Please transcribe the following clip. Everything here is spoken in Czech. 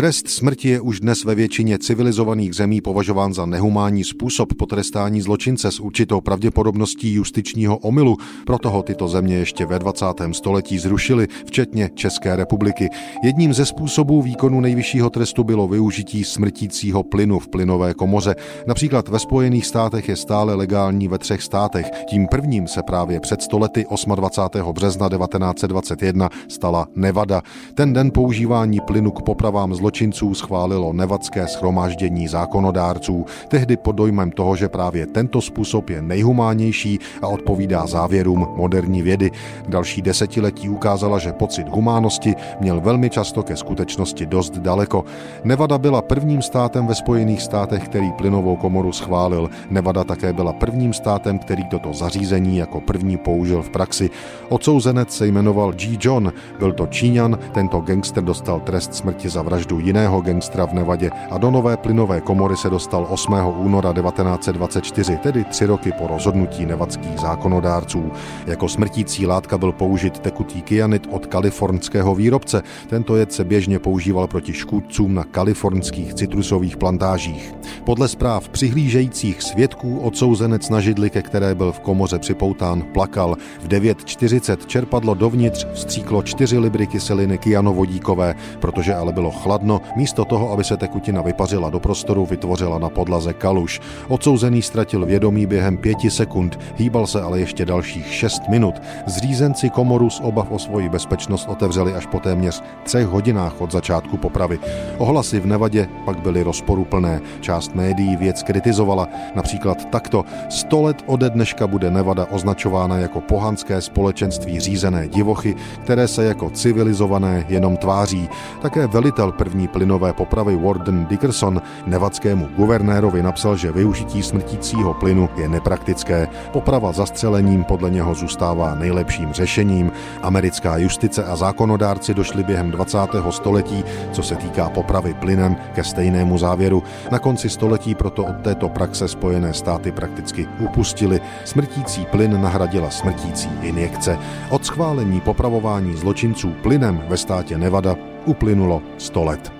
Trest smrti je už dnes ve většině civilizovaných zemí považován za nehumánní způsob potrestání zločince s určitou pravděpodobností justičního omylu. Proto ho tyto země ještě ve 20. století zrušily, včetně České republiky. Jedním ze způsobů výkonu nejvyššího trestu bylo využití smrtícího plynu v plynové komoře. Například ve Spojených státech je stále legální ve třech státech. Tím prvním se právě před stolety 28. března 1921 stala Nevada. Ten den používání plynu k popravám zločinců schválilo nevadské schromáždění zákonodárců, tehdy pod dojmem toho, že právě tento způsob je nejhumánnější a odpovídá závěrům moderní vědy. Další desetiletí ukázala, že pocit humánosti měl velmi často ke skutečnosti dost daleko. Nevada byla prvním státem ve Spojených státech, který plynovou komoru schválil. Nevada také byla prvním státem, který toto zařízení jako první použil v praxi. Odsouzenec se jmenoval G. John, byl to Číňan, tento gangster dostal trest smrti za vraždu jiného gangstra v Nevadě a do nové plynové komory se dostal 8. února 1924, tedy tři roky po rozhodnutí nevadských zákonodárců. Jako smrtící látka byl použit tekutý kyanit od kalifornského výrobce. Tento jed se běžně používal proti škůdcům na kalifornských citrusových plantážích. Podle zpráv přihlížejících svědků odsouzenec na židli, ke které byl v komoře připoután, plakal. V 9.40 čerpadlo dovnitř vstříklo 4 libry kyseliny kyanovodíkové, protože ale bylo chladné chladno, místo toho, aby se tekutina vypařila do prostoru, vytvořila na podlaze kaluš. Odsouzený ztratil vědomí během pěti sekund, hýbal se ale ještě dalších šest minut. Zřízenci komoru z obav o svoji bezpečnost otevřeli až po téměř třech hodinách od začátku popravy. Ohlasy v Nevadě pak byly rozporuplné. Část médií věc kritizovala, například takto. Sto let ode dneška bude Nevada označována jako pohanské společenství řízené divochy, které se jako civilizované jenom tváří. Také velitel první plynové popravy Warden Dickerson nevadskému guvernérovi napsal, že využití smrtícího plynu je nepraktické. Poprava zastřelením podle něho zůstává nejlepším řešením. Americká justice a zákonodárci došli během 20. století, co se týká popravy plynem, ke stejnému závěru. Na konci století proto od této praxe Spojené státy prakticky upustili. Smrtící plyn nahradila smrtící injekce. Od schválení popravování zločinců plynem ve státě Nevada uplynulo 100 let.